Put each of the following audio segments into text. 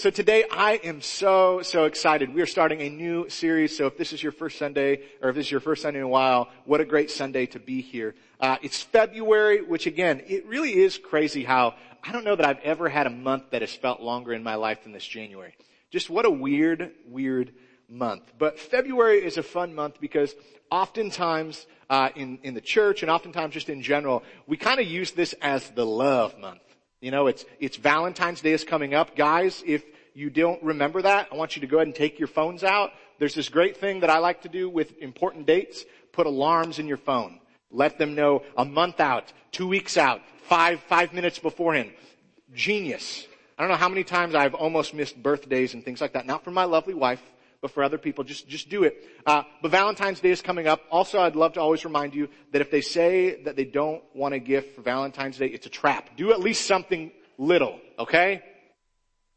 So today I am so, so excited. We are starting a new series. So if this is your first Sunday, or if this is your first Sunday in a while, what a great Sunday to be here. Uh, it's February, which again, it really is crazy how, I don't know that I've ever had a month that has felt longer in my life than this January. Just what a weird, weird month. But February is a fun month because oftentimes, uh, in, in the church and oftentimes just in general, we kind of use this as the love month. You know, it's, it's Valentine's Day is coming up. Guys, if you don't remember that, I want you to go ahead and take your phones out. There's this great thing that I like to do with important dates. Put alarms in your phone. Let them know a month out, two weeks out, five, five minutes beforehand. Genius. I don't know how many times I've almost missed birthdays and things like that. Not for my lovely wife, but for other people. Just, just do it. Uh, but Valentine's Day is coming up. Also, I'd love to always remind you that if they say that they don't want a gift for Valentine's Day, it's a trap. Do at least something little, okay?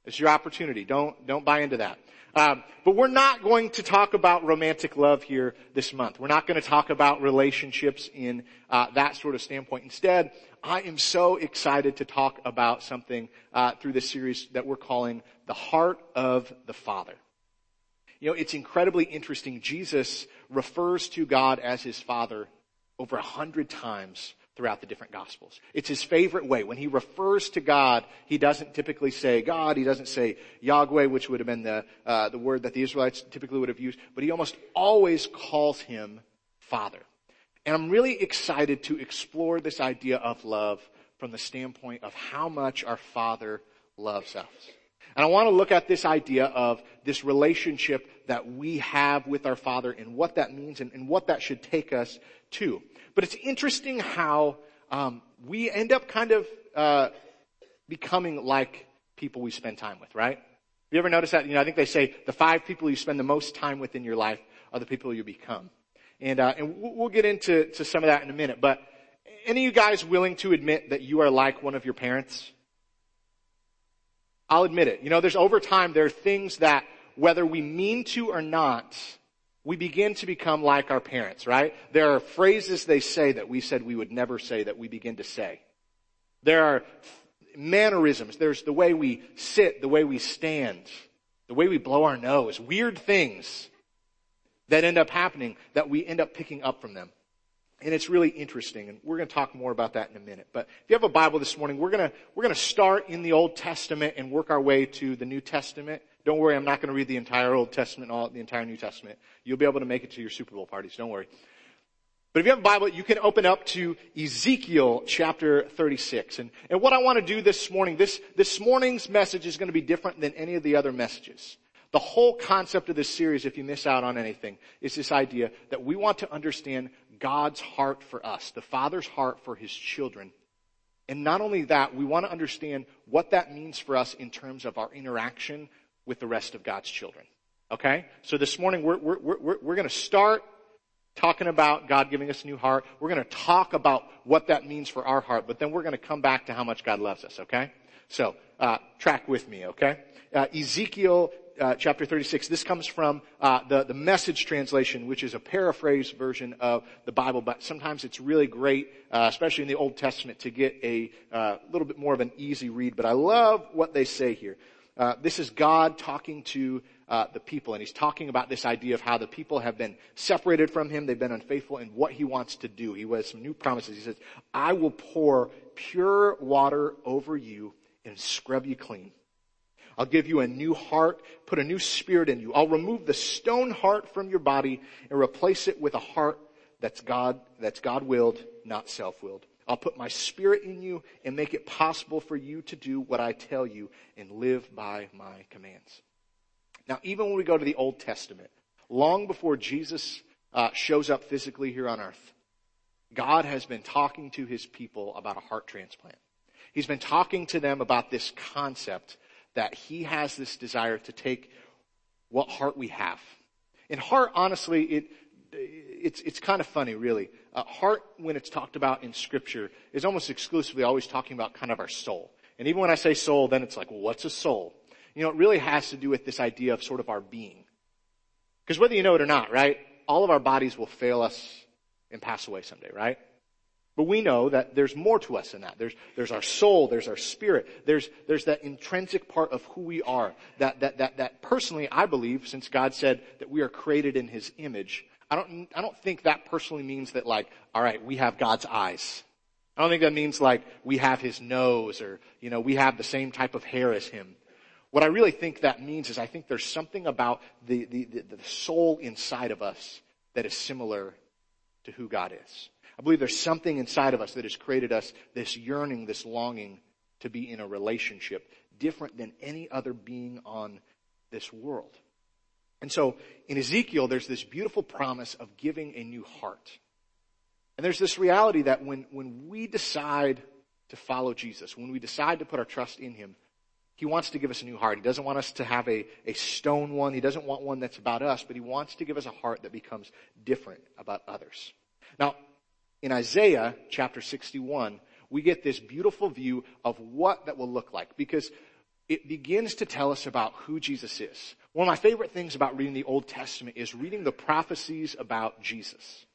It's your opportunity. Don't, don't buy into that. Um, but we're not going to talk about romantic love here this month. We're not going to talk about relationships in uh, that sort of standpoint. Instead, I am so excited to talk about something uh, through this series that we're calling the heart of the Father. You know, it's incredibly interesting. Jesus refers to God as his father over a hundred times throughout the different gospels. It's his favorite way. When he refers to God, he doesn't typically say God, he doesn't say Yahweh, which would have been the, uh, the word that the Israelites typically would have used, but he almost always calls him Father. And I'm really excited to explore this idea of love from the standpoint of how much our Father loves us. And I want to look at this idea of this relationship that we have with our Father and what that means and, and what that should take us to. But it's interesting how um, we end up kind of uh, becoming like people we spend time with, right? You ever notice that? You know, I think they say the five people you spend the most time with in your life are the people you become. And, uh, and we'll get into to some of that in a minute. But any of you guys willing to admit that you are like one of your parents? I'll admit it. You know, there's over time, there are things that whether we mean to or not, we begin to become like our parents, right? There are phrases they say that we said we would never say that we begin to say. There are mannerisms. There's the way we sit, the way we stand, the way we blow our nose, weird things that end up happening that we end up picking up from them. And it's really interesting, and we're going to talk more about that in a minute. But if you have a Bible this morning, we're going to, we're going to start in the Old Testament and work our way to the New Testament. Don't worry, I'm not going to read the entire Old Testament, all, the entire New Testament. You'll be able to make it to your Super Bowl parties, don't worry. But if you have a Bible, you can open up to Ezekiel chapter 36. And, and what I want to do this morning, this, this morning's message is going to be different than any of the other messages. The whole concept of this series, if you miss out on anything, is this idea that we want to understand God's heart for us, the Father's heart for His children. And not only that, we want to understand what that means for us in terms of our interaction with the rest of God's children. Okay? So this morning we're, we're, we're, we're going to start talking about God giving us a new heart. We're going to talk about what that means for our heart, but then we're going to come back to how much God loves us, okay? So, uh, track with me, okay? Uh, Ezekiel uh, chapter 36. This comes from uh, the, the message translation, which is a paraphrased version of the Bible, but sometimes it's really great, uh, especially in the Old Testament, to get a uh, little bit more of an easy read. But I love what they say here. Uh, this is God talking to uh, the people, and He's talking about this idea of how the people have been separated from Him, they've been unfaithful, and what He wants to do. He has some new promises. He says, "I will pour pure water over you and scrub you clean." I'll give you a new heart, put a new spirit in you. I'll remove the stone heart from your body and replace it with a heart that's God, that's God-willed, not self-willed. I'll put my spirit in you and make it possible for you to do what I tell you and live by my commands. Now, even when we go to the Old Testament, long before Jesus uh, shows up physically here on earth, God has been talking to his people about a heart transplant. He's been talking to them about this concept that he has this desire to take what heart we have. In heart, honestly, it, it's, it's kind of funny, really. Uh, heart, when it's talked about in scripture, is almost exclusively always talking about kind of our soul. And even when I say soul, then it's like, well, what's a soul? You know, it really has to do with this idea of sort of our being. Because whether you know it or not, right, all of our bodies will fail us and pass away someday, right? But we know that there's more to us than that. There's, there's our soul, there's our spirit, there's, there's that intrinsic part of who we are. That, that, that, that personally, I believe, since God said that we are created in His image, I don't, I don't think that personally means that like, alright, we have God's eyes. I don't think that means like we have His nose or, you know, we have the same type of hair as Him. What I really think that means is I think there's something about the, the, the, the soul inside of us that is similar to who God is. I believe there's something inside of us that has created us this yearning, this longing to be in a relationship different than any other being on this world. And so in Ezekiel, there's this beautiful promise of giving a new heart. And there's this reality that when, when we decide to follow Jesus, when we decide to put our trust in Him, He wants to give us a new heart. He doesn't want us to have a, a stone one. He doesn't want one that's about us, but He wants to give us a heart that becomes different about others. Now, in Isaiah chapter 61, we get this beautiful view of what that will look like because it begins to tell us about who Jesus is. One of my favorite things about reading the Old Testament is reading the prophecies about Jesus.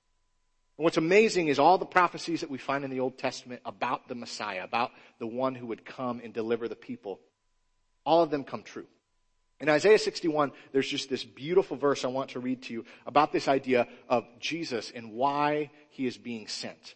And what's amazing is all the prophecies that we find in the Old Testament about the Messiah, about the one who would come and deliver the people, all of them come true. In Isaiah 61, there's just this beautiful verse I want to read to you about this idea of Jesus and why he is being sent.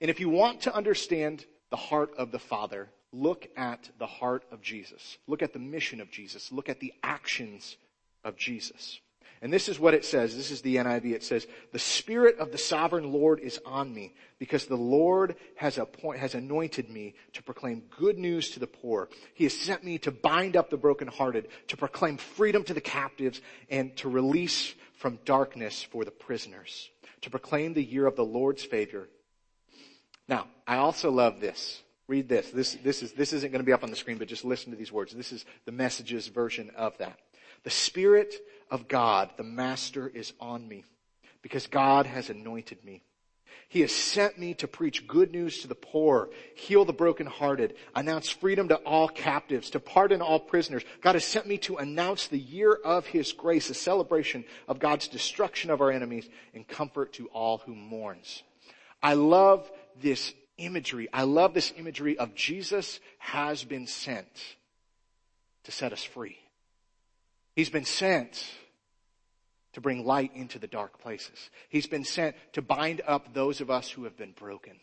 And if you want to understand the heart of the Father, look at the heart of Jesus. Look at the mission of Jesus. Look at the actions of Jesus. And this is what it says. This is the NIV. It says, the Spirit of the Sovereign Lord is on me because the Lord has, appoint, has anointed me to proclaim good news to the poor. He has sent me to bind up the brokenhearted, to proclaim freedom to the captives, and to release from darkness for the prisoners, to proclaim the year of the Lord's favor. Now, I also love this. Read this. This, this is, this isn't going to be up on the screen, but just listen to these words. This is the messages version of that. The Spirit of God, the Master, is on me because God has anointed me. He has sent me to preach good news to the poor, heal the brokenhearted, announce freedom to all captives, to pardon all prisoners. God has sent me to announce the year of His grace, a celebration of God's destruction of our enemies and comfort to all who mourns. I love this imagery. I love this imagery of Jesus has been sent to set us free. He's been sent to bring light into the dark places. He's been sent to bind up those of us who have been broken.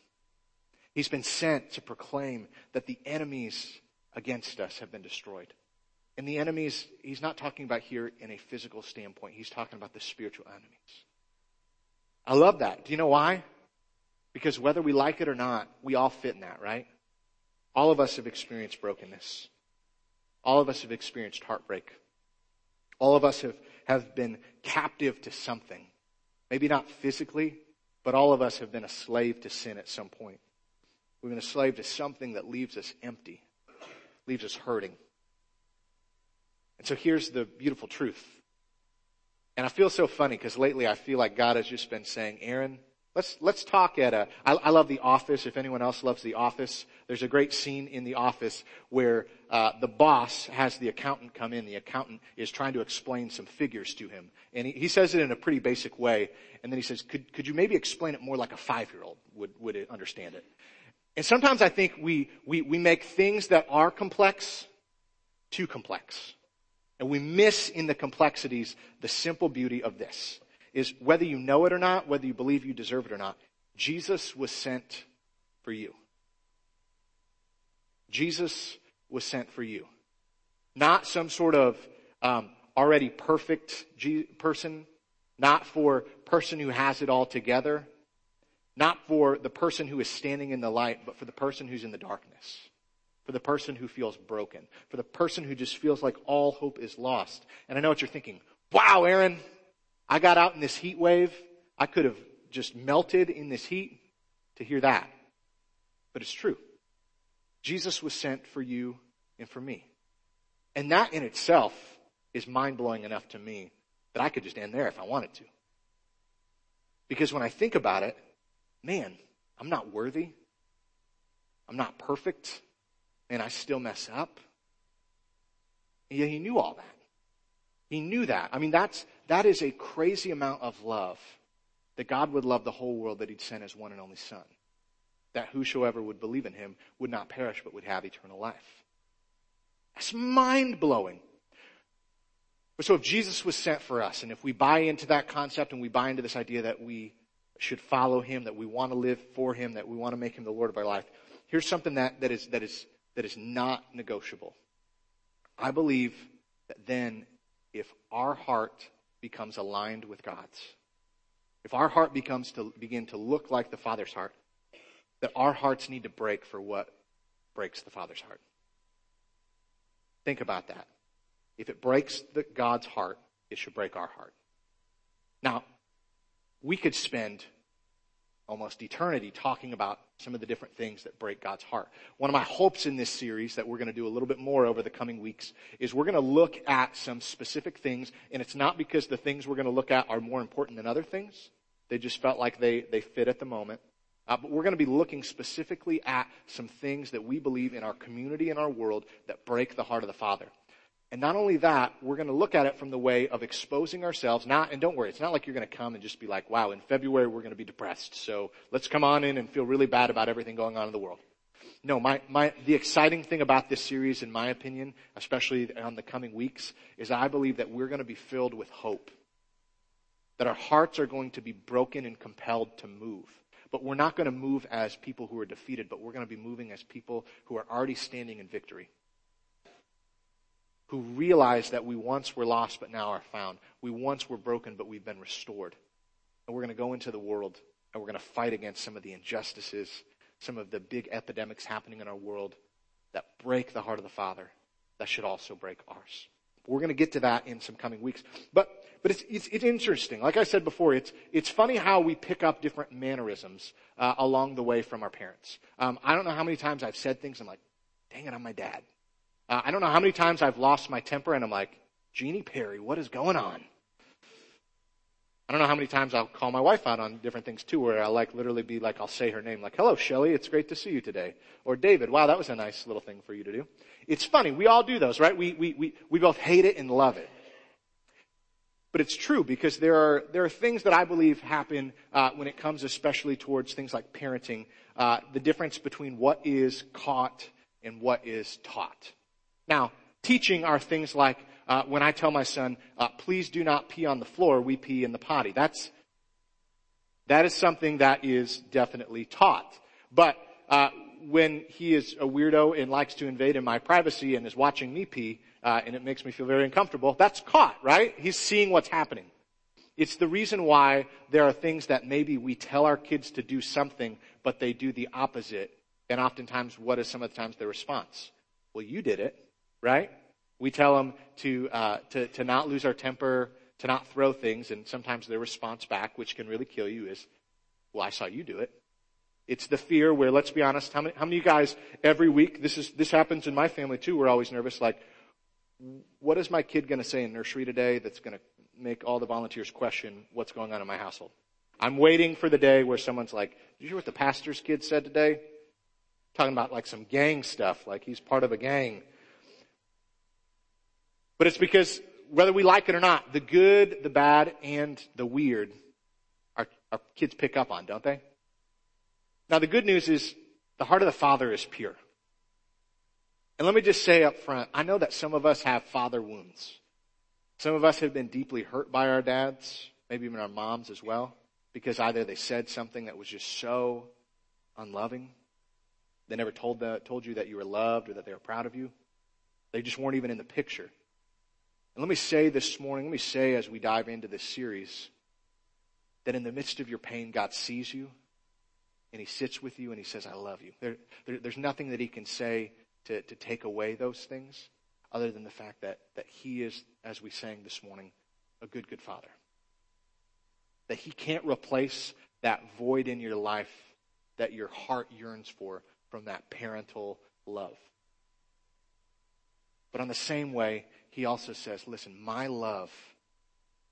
He's been sent to proclaim that the enemies against us have been destroyed. And the enemies, he's not talking about here in a physical standpoint. He's talking about the spiritual enemies. I love that. Do you know why? Because whether we like it or not, we all fit in that, right? All of us have experienced brokenness. All of us have experienced heartbreak. All of us have, have been captive to something. Maybe not physically, but all of us have been a slave to sin at some point. We've been a slave to something that leaves us empty, leaves us hurting. And so here's the beautiful truth. And I feel so funny because lately I feel like God has just been saying, Aaron, Let's, let's talk at a, I, I love The Office. If anyone else loves The Office, there's a great scene in The Office where, uh, the boss has the accountant come in. The accountant is trying to explain some figures to him. And he, he says it in a pretty basic way. And then he says, could, could you maybe explain it more like a five-year-old would, would understand it? And sometimes I think we, we, we make things that are complex too complex. And we miss in the complexities the simple beauty of this is whether you know it or not, whether you believe you deserve it or not, Jesus was sent for you. Jesus was sent for you. Not some sort of um, already perfect G- person, not for person who has it all together, not for the person who is standing in the light, but for the person who's in the darkness, for the person who feels broken, for the person who just feels like all hope is lost. And I know what you're thinking. Wow, Aaron, I got out in this heat wave. I could have just melted in this heat to hear that. But it's true. Jesus was sent for you and for me. And that in itself is mind blowing enough to me that I could just end there if I wanted to. Because when I think about it, man, I'm not worthy. I'm not perfect. And I still mess up. And yet he knew all that. He knew that. I mean, that's, that is a crazy amount of love that God would love the whole world that he'd sent his one and only son. that whosoever would believe in him would not perish but would have eternal life. That's mind blowing. So if Jesus was sent for us, and if we buy into that concept and we buy into this idea that we should follow him, that we want to live for him, that we want to make him the Lord of our life, here's something that, that is, that is, that is not negotiable. I believe that then if our heart becomes aligned with God's, if our heart becomes to begin to look like the Father's heart, that our hearts need to break for what breaks the Father's heart. Think about that. If it breaks the, God's heart, it should break our heart. Now, we could spend almost eternity talking about some of the different things that break God's heart. One of my hopes in this series that we're going to do a little bit more over the coming weeks is we're going to look at some specific things, and it's not because the things we're going to look at are more important than other things. They just felt like they, they fit at the moment. Uh, but we're going to be looking specifically at some things that we believe in our community and our world that break the heart of the Father. And not only that, we're going to look at it from the way of exposing ourselves. Not, and don't worry, it's not like you're going to come and just be like, wow, in February we're going to be depressed. So let's come on in and feel really bad about everything going on in the world. No, my, my, the exciting thing about this series, in my opinion, especially on the coming weeks, is I believe that we're going to be filled with hope. That our hearts are going to be broken and compelled to move. But we're not going to move as people who are defeated, but we're going to be moving as people who are already standing in victory who realize that we once were lost but now are found. We once were broken but we've been restored. And we're going to go into the world and we're going to fight against some of the injustices, some of the big epidemics happening in our world that break the heart of the Father. That should also break ours. We're going to get to that in some coming weeks. But, but it's, it's, it's interesting. Like I said before, it's, it's funny how we pick up different mannerisms uh, along the way from our parents. Um, I don't know how many times I've said things, I'm like, dang it, I'm my dad. Uh, I don't know how many times I've lost my temper and I'm like, Jeannie Perry, what is going on? I don't know how many times I'll call my wife out on different things too, where I'll like literally be like, I'll say her name, like, hello, Shelly, it's great to see you today. Or David, wow, that was a nice little thing for you to do. It's funny. We all do those, right? We, we, we, we both hate it and love it. But it's true because there are, there are things that I believe happen, uh, when it comes especially towards things like parenting, uh, the difference between what is caught and what is taught. Now, teaching are things like uh, when I tell my son, uh, "Please do not pee on the floor," we pee in the potty. That's that is something that is definitely taught. But uh, when he is a weirdo and likes to invade in my privacy and is watching me pee, uh, and it makes me feel very uncomfortable, that's caught, right? He's seeing what's happening. It's the reason why there are things that maybe we tell our kids to do something, but they do the opposite. And oftentimes, what is some of the times their response? Well, you did it right? We tell them to, uh, to, to not lose our temper, to not throw things, and sometimes their response back, which can really kill you, is, well, I saw you do it. It's the fear where, let's be honest, how many, how many of you guys every week, this is, this happens in my family too, we're always nervous, like, what is my kid gonna say in nursery today that's gonna make all the volunteers question what's going on in my household? I'm waiting for the day where someone's like, did you hear what the pastor's kid said today? Talking about like some gang stuff, like he's part of a gang. But it's because whether we like it or not, the good, the bad, and the weird, our, our kids pick up on, don't they? Now the good news is the heart of the Father is pure. And let me just say up front, I know that some of us have father wounds. Some of us have been deeply hurt by our dads, maybe even our moms as well, because either they said something that was just so unloving. They never told, the, told you that you were loved or that they were proud of you. They just weren't even in the picture. And let me say this morning, let me say as we dive into this series, that in the midst of your pain, God sees you and He sits with you and He says, I love you. There, there, there's nothing that He can say to, to take away those things other than the fact that, that He is, as we sang this morning, a good, good Father. That He can't replace that void in your life that your heart yearns for from that parental love. But on the same way, he also says, listen, my love,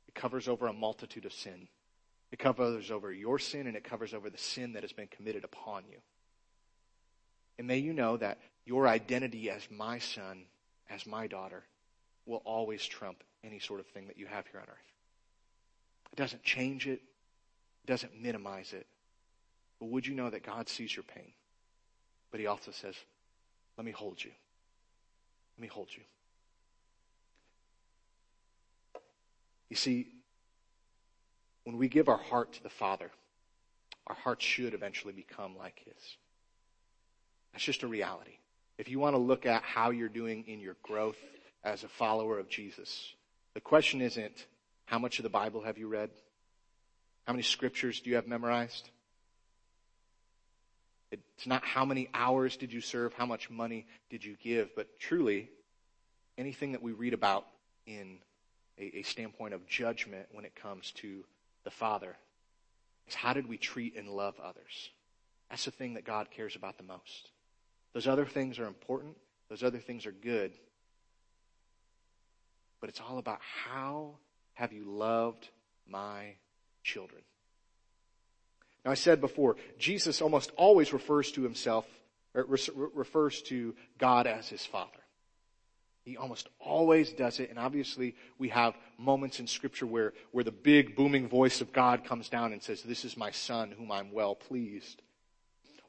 it covers over a multitude of sin. It covers over your sin and it covers over the sin that has been committed upon you. And may you know that your identity as my son, as my daughter, will always trump any sort of thing that you have here on earth. It doesn't change it. It doesn't minimize it. But would you know that God sees your pain? But he also says, let me hold you. Let me hold you. You see, when we give our heart to the Father, our heart should eventually become like His. That's just a reality. If you want to look at how you're doing in your growth as a follower of Jesus, the question isn't how much of the Bible have you read? How many scriptures do you have memorized? It's not how many hours did you serve, how much money did you give, but truly, anything that we read about in a, a standpoint of judgment when it comes to the Father is how did we treat and love others? That's the thing that God cares about the most. Those other things are important. Those other things are good. But it's all about how have you loved my children? Now I said before, Jesus almost always refers to himself, refers to God as his Father. He almost always does it. And obviously we have moments in scripture where, where the big booming voice of God comes down and says, this is my son whom I'm well pleased.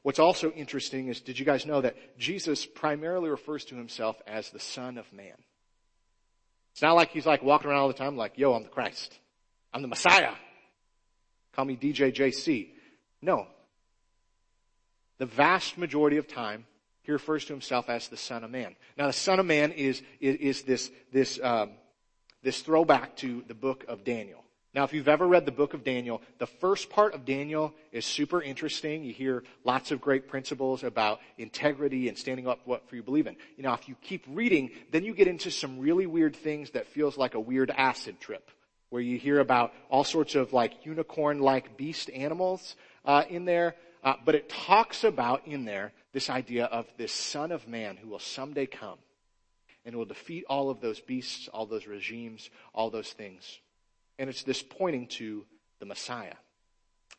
What's also interesting is, did you guys know that Jesus primarily refers to himself as the son of man? It's not like he's like walking around all the time like, yo, I'm the Christ. I'm the Messiah. Call me DJ JC. No. The vast majority of time, he refers to himself as the Son of Man. Now, the Son of Man is, is, is this, this, um, this throwback to the book of Daniel. Now, if you've ever read the book of Daniel, the first part of Daniel is super interesting. You hear lots of great principles about integrity and standing up for what you believe in. You know, if you keep reading, then you get into some really weird things that feels like a weird acid trip, where you hear about all sorts of like unicorn-like beast animals uh, in there. Uh, but it talks about in there this idea of this Son of Man who will someday come and will defeat all of those beasts, all those regimes, all those things. And it's this pointing to the Messiah.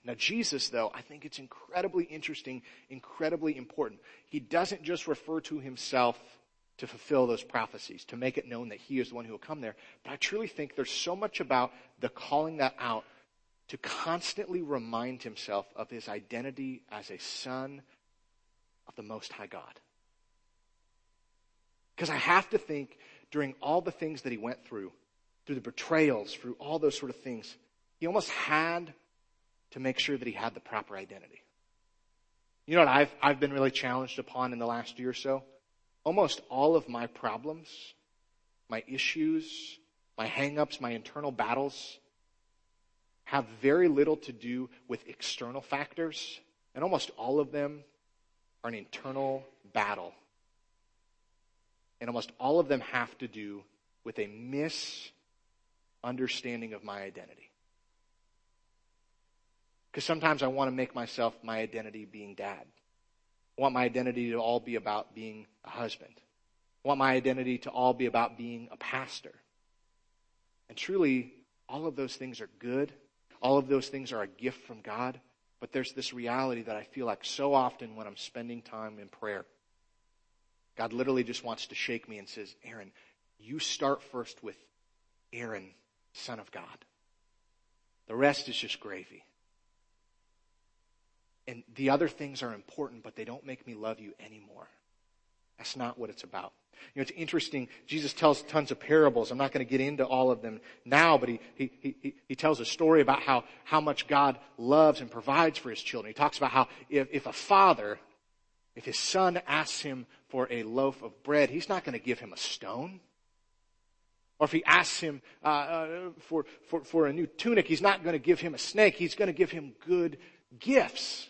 Now, Jesus, though, I think it's incredibly interesting, incredibly important. He doesn't just refer to himself to fulfill those prophecies, to make it known that he is the one who will come there. But I truly think there's so much about the calling that out to constantly remind himself of his identity as a son of the Most High God. Because I have to think during all the things that he went through, through the betrayals, through all those sort of things, he almost had to make sure that he had the proper identity. You know what I've, I've been really challenged upon in the last year or so? Almost all of my problems, my issues, my hangups, my internal battles have very little to do with external factors, and almost all of them are an internal battle. And almost all of them have to do with a misunderstanding of my identity. Because sometimes I want to make myself my identity being dad. I want my identity to all be about being a husband. I want my identity to all be about being a pastor. And truly, all of those things are good. All of those things are a gift from God. But there's this reality that I feel like so often when I'm spending time in prayer, God literally just wants to shake me and says, Aaron, you start first with Aaron, son of God. The rest is just gravy. And the other things are important, but they don't make me love you anymore. That's not what it's about. You know, it's interesting. Jesus tells tons of parables. I'm not going to get into all of them now, but he, he, he, he tells a story about how, how much God loves and provides for his children. He talks about how if, if a father, if his son asks him for a loaf of bread, he's not going to give him a stone. Or if he asks him uh, uh, for, for, for a new tunic, he's not going to give him a snake. He's going to give him good gifts.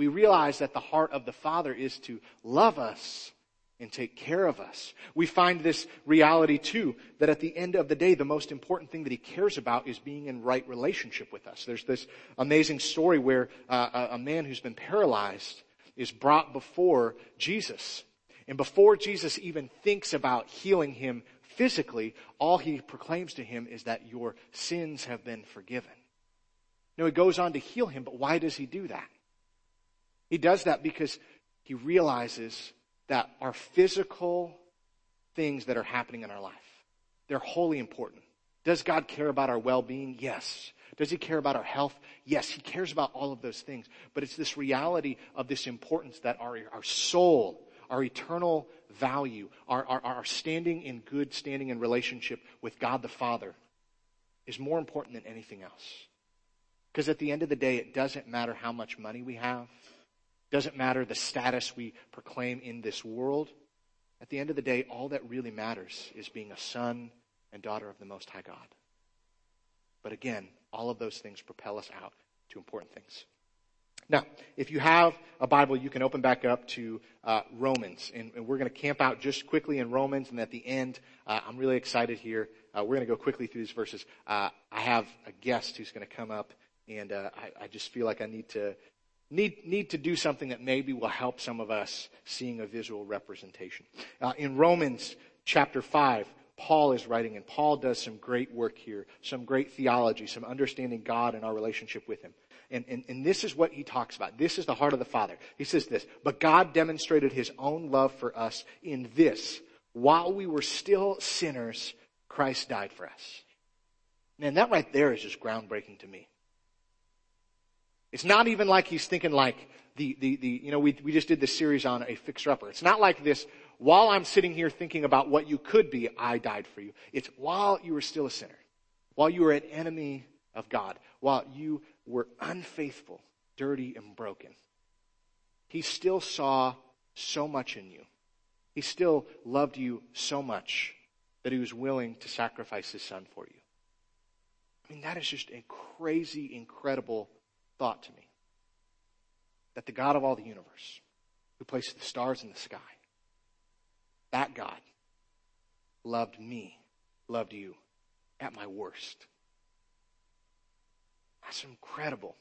We realize that the heart of the Father is to love us and take care of us. We find this reality too, that at the end of the day, the most important thing that he cares about is being in right relationship with us. There's this amazing story where uh, a man who's been paralyzed is brought before Jesus. And before Jesus even thinks about healing him physically, all he proclaims to him is that your sins have been forgiven. Now he goes on to heal him, but why does he do that? He does that because he realizes that our physical things that are happening in our life, they're wholly important. Does God care about our well-being? Yes. Does he care about our health? Yes, he cares about all of those things. But it's this reality of this importance that our, our soul, our eternal value, our, our, our standing in good standing in relationship with God the Father is more important than anything else. Because at the end of the day, it doesn't matter how much money we have. Doesn't matter the status we proclaim in this world. At the end of the day, all that really matters is being a son and daughter of the Most High God. But again, all of those things propel us out to important things. Now, if you have a Bible, you can open back up to uh, Romans, and, and we're going to camp out just quickly in Romans. And at the end, uh, I'm really excited here. Uh, we're going to go quickly through these verses. Uh, I have a guest who's going to come up, and uh, I, I just feel like I need to need need to do something that maybe will help some of us seeing a visual representation. Uh, in Romans chapter five, Paul is writing, and Paul does some great work here, some great theology, some understanding God and our relationship with Him. And, and, and this is what he talks about. This is the heart of the Father. He says this, but God demonstrated His own love for us in this. While we were still sinners, Christ died for us. Man, that right there is just groundbreaking to me. It's not even like he's thinking like the, the, the, you know, we, we just did this series on a fixer-upper. It's not like this, while I'm sitting here thinking about what you could be, I died for you. It's while you were still a sinner, while you were an enemy of God, while you were unfaithful, dirty, and broken. He still saw so much in you. He still loved you so much that he was willing to sacrifice his son for you. I mean, that is just a crazy, incredible thought to me. That the God of all the universe, who placed the stars in the sky, that God loved me, loved you at my worst. That's incredible.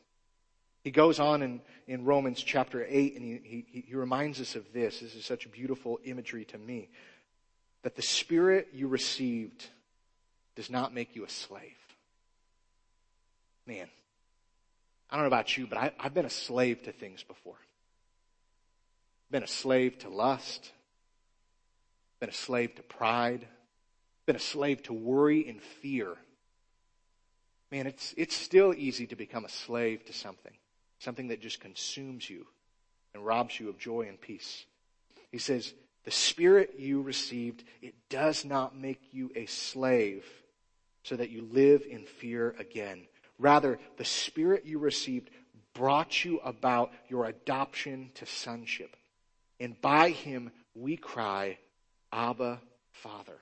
He goes on in, in Romans chapter 8 and he, he, he reminds us of this. This is such beautiful imagery to me. That the spirit you received does not make you a slave. Man, I don't know about you, but I, have been a slave to things before. Been a slave to lust. Been a slave to pride. Been a slave to worry and fear. Man, it's, it's still easy to become a slave to something. Something that just consumes you and robs you of joy and peace. He says, the spirit you received, it does not make you a slave so that you live in fear again. Rather, the Spirit you received brought you about your adoption to sonship. And by him we cry, Abba, Father.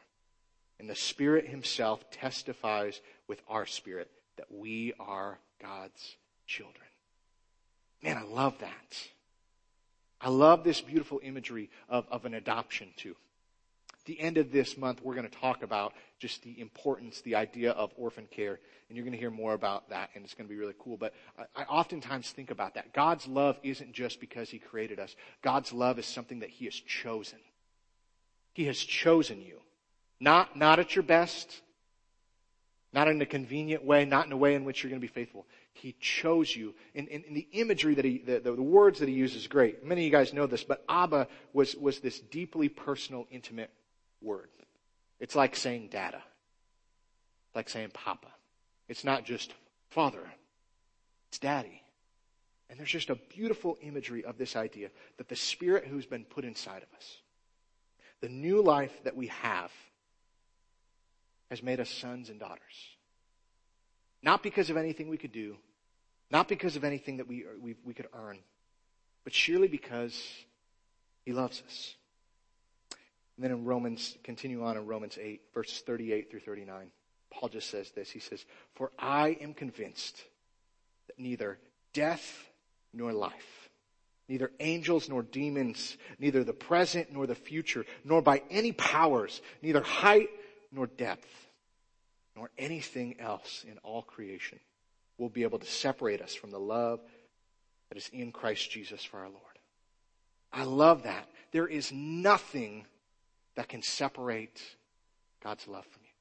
And the Spirit himself testifies with our spirit that we are God's children. Man, I love that. I love this beautiful imagery of, of an adoption too. The end of this month, we're going to talk about just the importance, the idea of orphan care and you're going to hear more about that, and it's going to be really cool. But I, I oftentimes think about that. God's love isn't just because He created us. God's love is something that He has chosen. He has chosen you. Not, not at your best, not in a convenient way, not in a way in which you're going to be faithful. He chose you. And, and, and the imagery that he, the, the, the, words that he uses is great. Many of you guys know this, but Abba was, was this deeply personal, intimate word. It's like saying dada. like saying papa. It's not just father, it's daddy. And there's just a beautiful imagery of this idea that the spirit who's been put inside of us, the new life that we have, has made us sons and daughters. Not because of anything we could do, not because of anything that we, we, we could earn, but surely because he loves us. And then in Romans, continue on in Romans 8, verses 38 through 39. Paul just says this. He says, For I am convinced that neither death nor life, neither angels nor demons, neither the present nor the future, nor by any powers, neither height nor depth, nor anything else in all creation will be able to separate us from the love that is in Christ Jesus for our Lord. I love that. There is nothing that can separate God's love from you.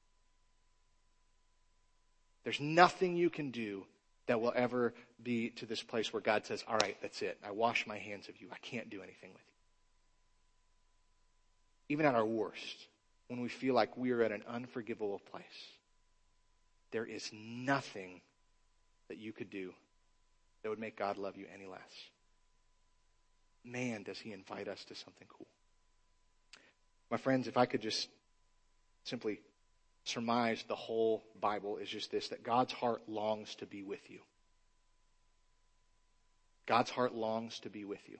There's nothing you can do that will ever be to this place where God says, all right, that's it. I wash my hands of you. I can't do anything with you. Even at our worst, when we feel like we are at an unforgivable place, there is nothing that you could do that would make God love you any less. Man, does he invite us to something cool. My friends, if I could just simply surmise the whole Bible is just this that God's heart longs to be with you. God's heart longs to be with you.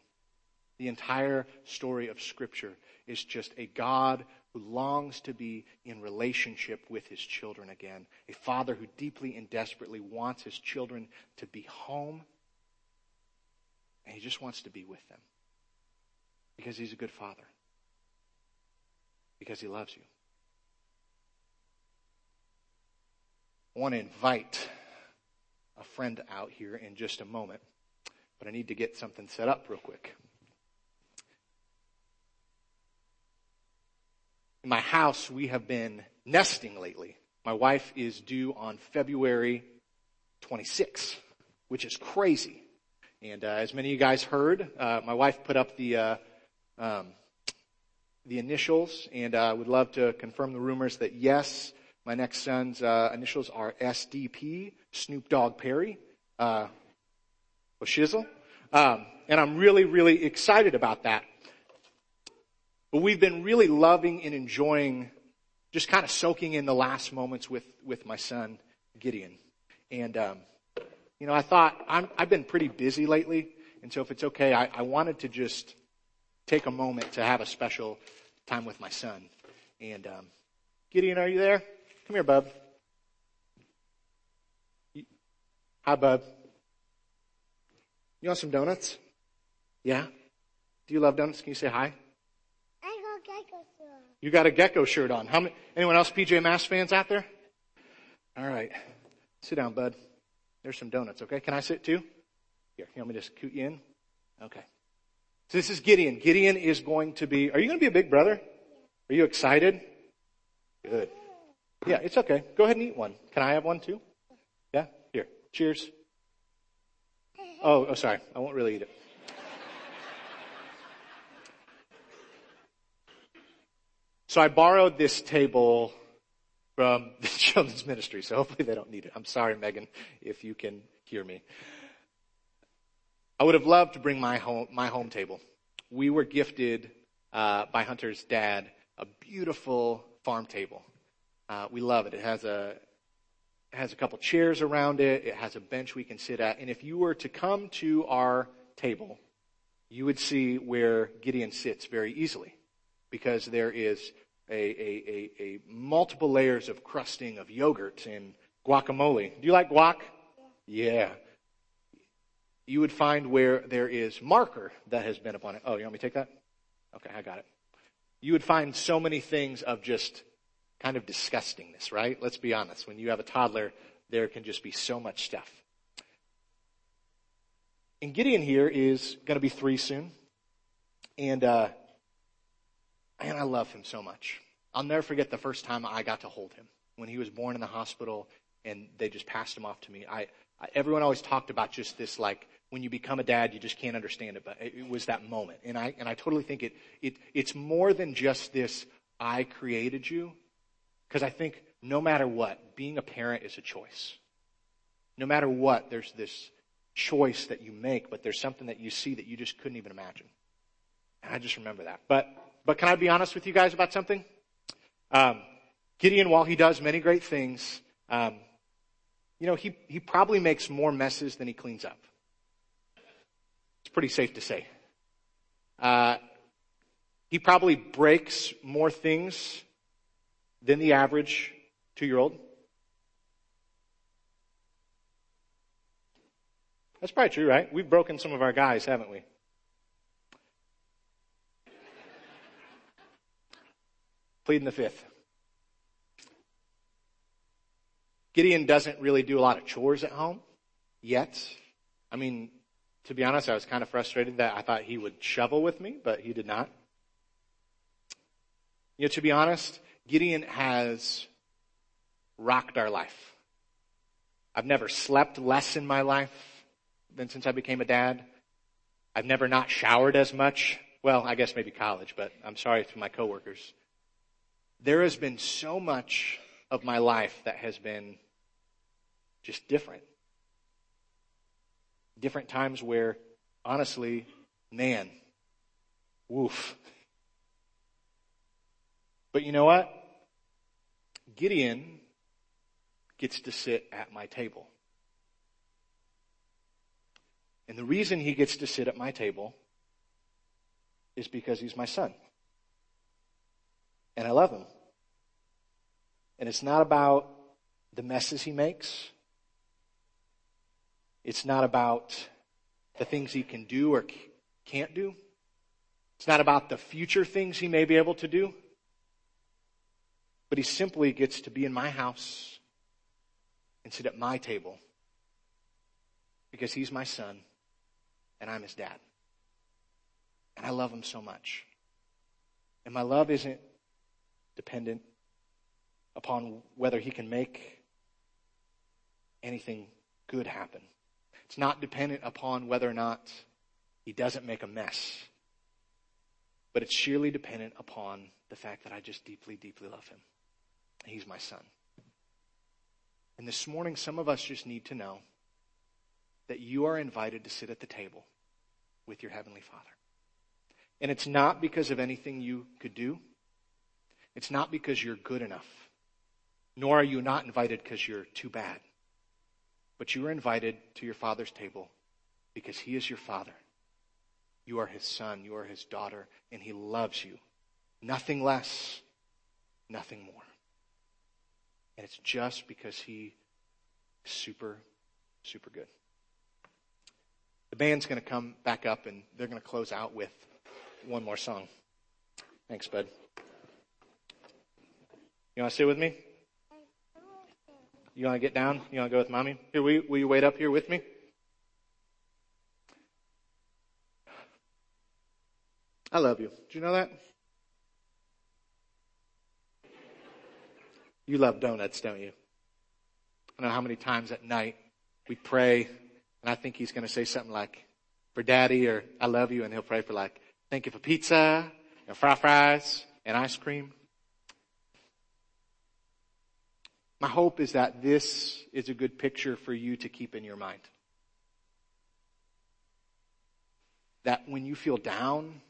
The entire story of Scripture is just a God who longs to be in relationship with his children again. A father who deeply and desperately wants his children to be home. And he just wants to be with them. Because he's a good father. Because he loves you. I want to invite a friend out here in just a moment, but I need to get something set up real quick. In my house, we have been nesting lately. My wife is due on February 26, which is crazy. And uh, as many of you guys heard, uh, my wife put up the uh, um, the initials, and I uh, would love to confirm the rumors that yes, my next son's uh, initials are SDP, Snoop Dogg Perry, uh, Shizzle. Um, and I'm really, really excited about that. But we've been really loving and enjoying just kind of soaking in the last moments with, with my son, Gideon. And, um, you know, I thought i have been pretty busy lately. And so if it's okay, I, I wanted to just take a moment to have a special time with my son. And, um, Gideon, are you there? Come here, bub. Hi, bub. You want some donuts? Yeah? Do you love donuts? Can you say hi? I got gecko shirt. You got a gecko shirt on. How many, anyone else PJ Masks fans out there? All right. Sit down, bud. There's some donuts, okay? Can I sit too? Here, you want me to scoot you in? Okay. So this is Gideon. Gideon is going to be, are you going to be a big brother? Are you excited? Good. Yeah, it's okay. Go ahead and eat one. Can I have one too? Yeah? Here. Cheers. Oh, oh, sorry. I won't really eat it. So I borrowed this table from the children's ministry, so hopefully they don't need it. I'm sorry, Megan, if you can hear me. I would have loved to bring my home, my home table. We were gifted uh, by Hunter's dad a beautiful farm table. Uh, we love it. It has a it has a couple chairs around it. It has a bench we can sit at. And if you were to come to our table, you would see where Gideon sits very easily because there is a, a, a, a multiple layers of crusting of yogurt and guacamole. Do you like guac? Yeah. You would find where there is marker that has been upon it. Oh, you want me to take that? Okay, I got it. You would find so many things of just kind of disgustingness, right? Let's be honest. When you have a toddler, there can just be so much stuff. And Gideon here is going to be three soon. And, uh, and I love him so much. I'll never forget the first time I got to hold him when he was born in the hospital and they just passed him off to me. I, I everyone always talked about just this like when you become a dad, you just can't understand it, but it, was that moment. And I, and I totally think it, it, it's more than just this, I created you. Cause I think no matter what, being a parent is a choice. No matter what, there's this choice that you make, but there's something that you see that you just couldn't even imagine. And I just remember that. But but can I be honest with you guys about something? Um, Gideon, while he does many great things, um, you know, he, he probably makes more messes than he cleans up. It's pretty safe to say. Uh, he probably breaks more things than the average two year old. That's probably true, right? We've broken some of our guys, haven't we? pleading the fifth. Gideon doesn't really do a lot of chores at home yet. I mean, to be honest, I was kind of frustrated that I thought he would shovel with me, but he did not. You know, to be honest, Gideon has rocked our life. I've never slept less in my life than since I became a dad. I've never not showered as much. Well, I guess maybe college, but I'm sorry to my coworkers there has been so much of my life that has been just different. Different times where, honestly, man, woof. But you know what? Gideon gets to sit at my table. And the reason he gets to sit at my table is because he's my son. And I love him. And it's not about the messes he makes. It's not about the things he can do or can't do. It's not about the future things he may be able to do. But he simply gets to be in my house and sit at my table because he's my son and I'm his dad. And I love him so much. And my love isn't dependent upon whether he can make anything good happen. It's not dependent upon whether or not he doesn't make a mess. But it's sheerly dependent upon the fact that I just deeply, deeply love him. He's my son. And this morning, some of us just need to know that you are invited to sit at the table with your Heavenly Father. And it's not because of anything you could do. It's not because you're good enough. Nor are you not invited because you're too bad. But you are invited to your Father's table because He is your Father. You are His son. You are His daughter. And He loves you. Nothing less. Nothing more. And it's just because He is super, super good. The band's going to come back up and they're going to close out with one more song. Thanks, bud. You want to sit with me? You want to get down? You want to go with mommy? Here, will you, will you wait up here with me? I love you. Do you know that? You love donuts, don't you? I know how many times at night we pray and I think he's going to say something like, for daddy or I love you. And he'll pray for like, thank you for pizza and fry fries and ice cream. My hope is that this is a good picture for you to keep in your mind. That when you feel down,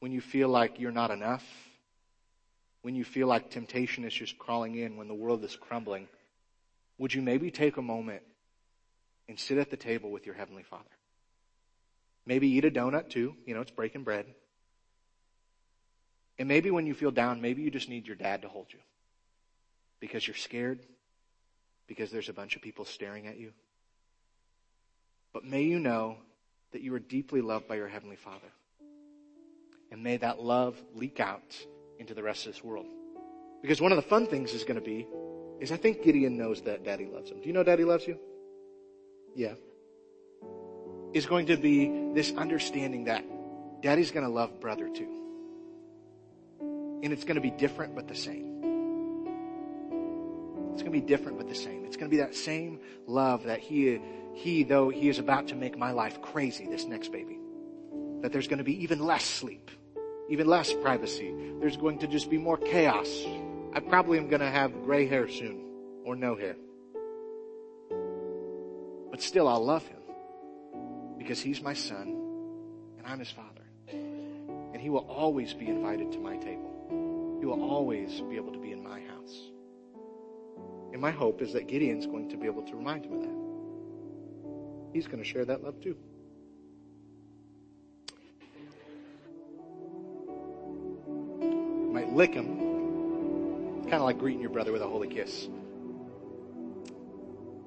when you feel like you're not enough, when you feel like temptation is just crawling in, when the world is crumbling, would you maybe take a moment and sit at the table with your Heavenly Father. Maybe eat a donut too. You know, it's breaking bread. And maybe when you feel down, maybe you just need your dad to hold you. Because you're scared. Because there's a bunch of people staring at you. But may you know that you are deeply loved by your Heavenly Father. And may that love leak out into the rest of this world. Because one of the fun things is going to be, is I think Gideon knows that Daddy loves him. Do you know Daddy loves you? Yeah. Is going to be this understanding that daddy's going to love brother too. And it's going to be different but the same. It's going to be different but the same. It's going to be that same love that he, he, though he is about to make my life crazy, this next baby, that there's going to be even less sleep, even less privacy. There's going to just be more chaos. I probably am going to have gray hair soon or no hair. But still, I'll love him because he's my son and I'm his father. And he will always be invited to my table. He will always be able to And my hope is that Gideon's going to be able to remind him of that. He's going to share that love too. Might lick him. Kind of like greeting your brother with a holy kiss.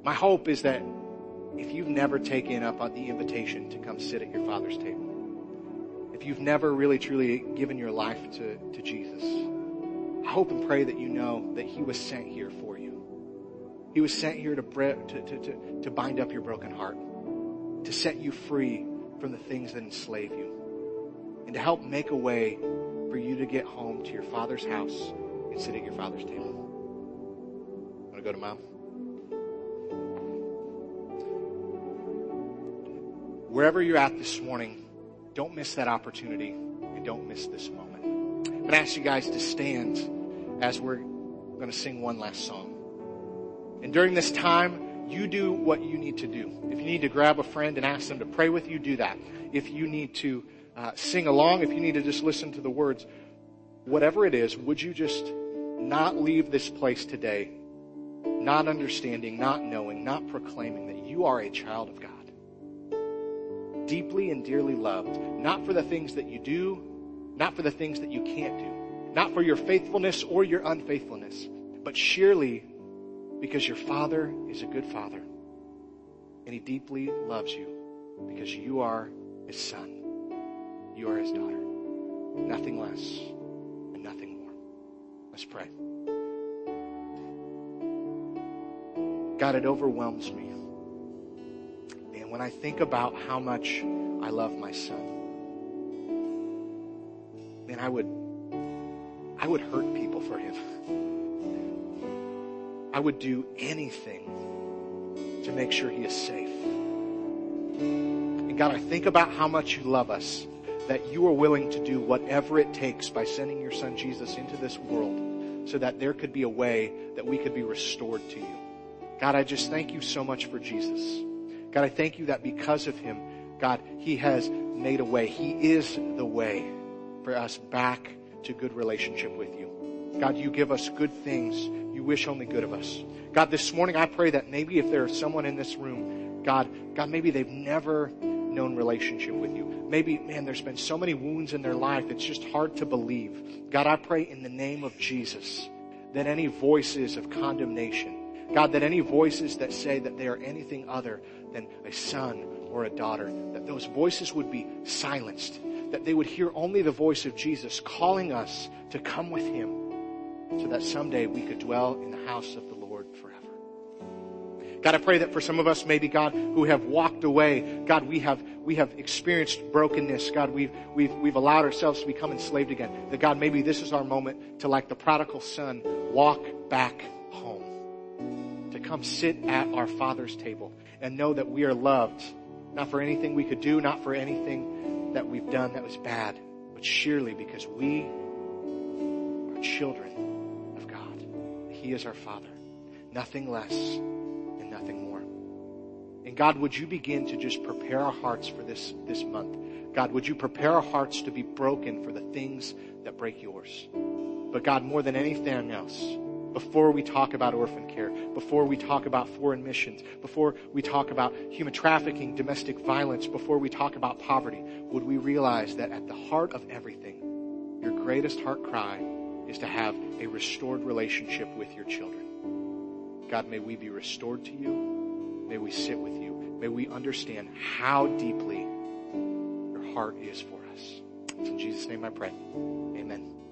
My hope is that if you've never taken up on the invitation to come sit at your Father's table, if you've never really truly given your life to, to Jesus, I hope and pray that you know that He was sent here for you. He was sent here to, to, to, to, bind up your broken heart, to set you free from the things that enslave you, and to help make a way for you to get home to your Father's house and sit at your Father's table. Want to go to mom? wherever you're at this morning, don't miss that opportunity and don't miss this moment. I'm going to ask you guys to stand as we're going to sing one last song. And during this time, you do what you need to do. If you need to grab a friend and ask them to pray with you, do that. If you need to uh, sing along, if you need to just listen to the words, whatever it is, would you just not leave this place today not understanding, not knowing, not proclaiming that you are a child of God? Deeply and dearly loved, not for the things that you do, not for the things that you can't do, not for your faithfulness or your unfaithfulness, but surely because your Father is a good Father and He deeply loves you because you are His son. You are His daughter. Nothing less and nothing more. Let's pray. God, it overwhelms me. And when I think about how much I love my son, then I would, I would hurt people for him. I would do anything to make sure he is safe. And God, I think about how much you love us, that you are willing to do whatever it takes by sending your son Jesus into this world so that there could be a way that we could be restored to you. God, I just thank you so much for Jesus. God, I thank you that because of him, God, he has made a way. He is the way for us back to good relationship with you. God, you give us good things. You wish only good of us. God, this morning I pray that maybe if there is someone in this room, God, God, maybe they've never known relationship with you. Maybe, man, there's been so many wounds in their life, it's just hard to believe. God, I pray in the name of Jesus that any voices of condemnation, God, that any voices that say that they are anything other than a son or a daughter, that those voices would be silenced, that they would hear only the voice of Jesus calling us to come with him so that someday we could dwell in the house of the Lord forever. God, I pray that for some of us, maybe God, who have walked away, God, we have, we have experienced brokenness. God, we've, we've, we've allowed ourselves to become enslaved again. That God, maybe this is our moment to, like the prodigal son, walk back home. To come sit at our Father's table and know that we are loved, not for anything we could do, not for anything that we've done that was bad, but surely because we are children. He is our Father. Nothing less and nothing more. And God, would you begin to just prepare our hearts for this, this month? God, would you prepare our hearts to be broken for the things that break yours? But God, more than anything else, before we talk about orphan care, before we talk about foreign missions, before we talk about human trafficking, domestic violence, before we talk about poverty, would we realize that at the heart of everything, your greatest heart cry is to have a restored relationship with your children. God, may we be restored to you. May we sit with you. May we understand how deeply your heart is for us. It's in Jesus' name I pray. Amen.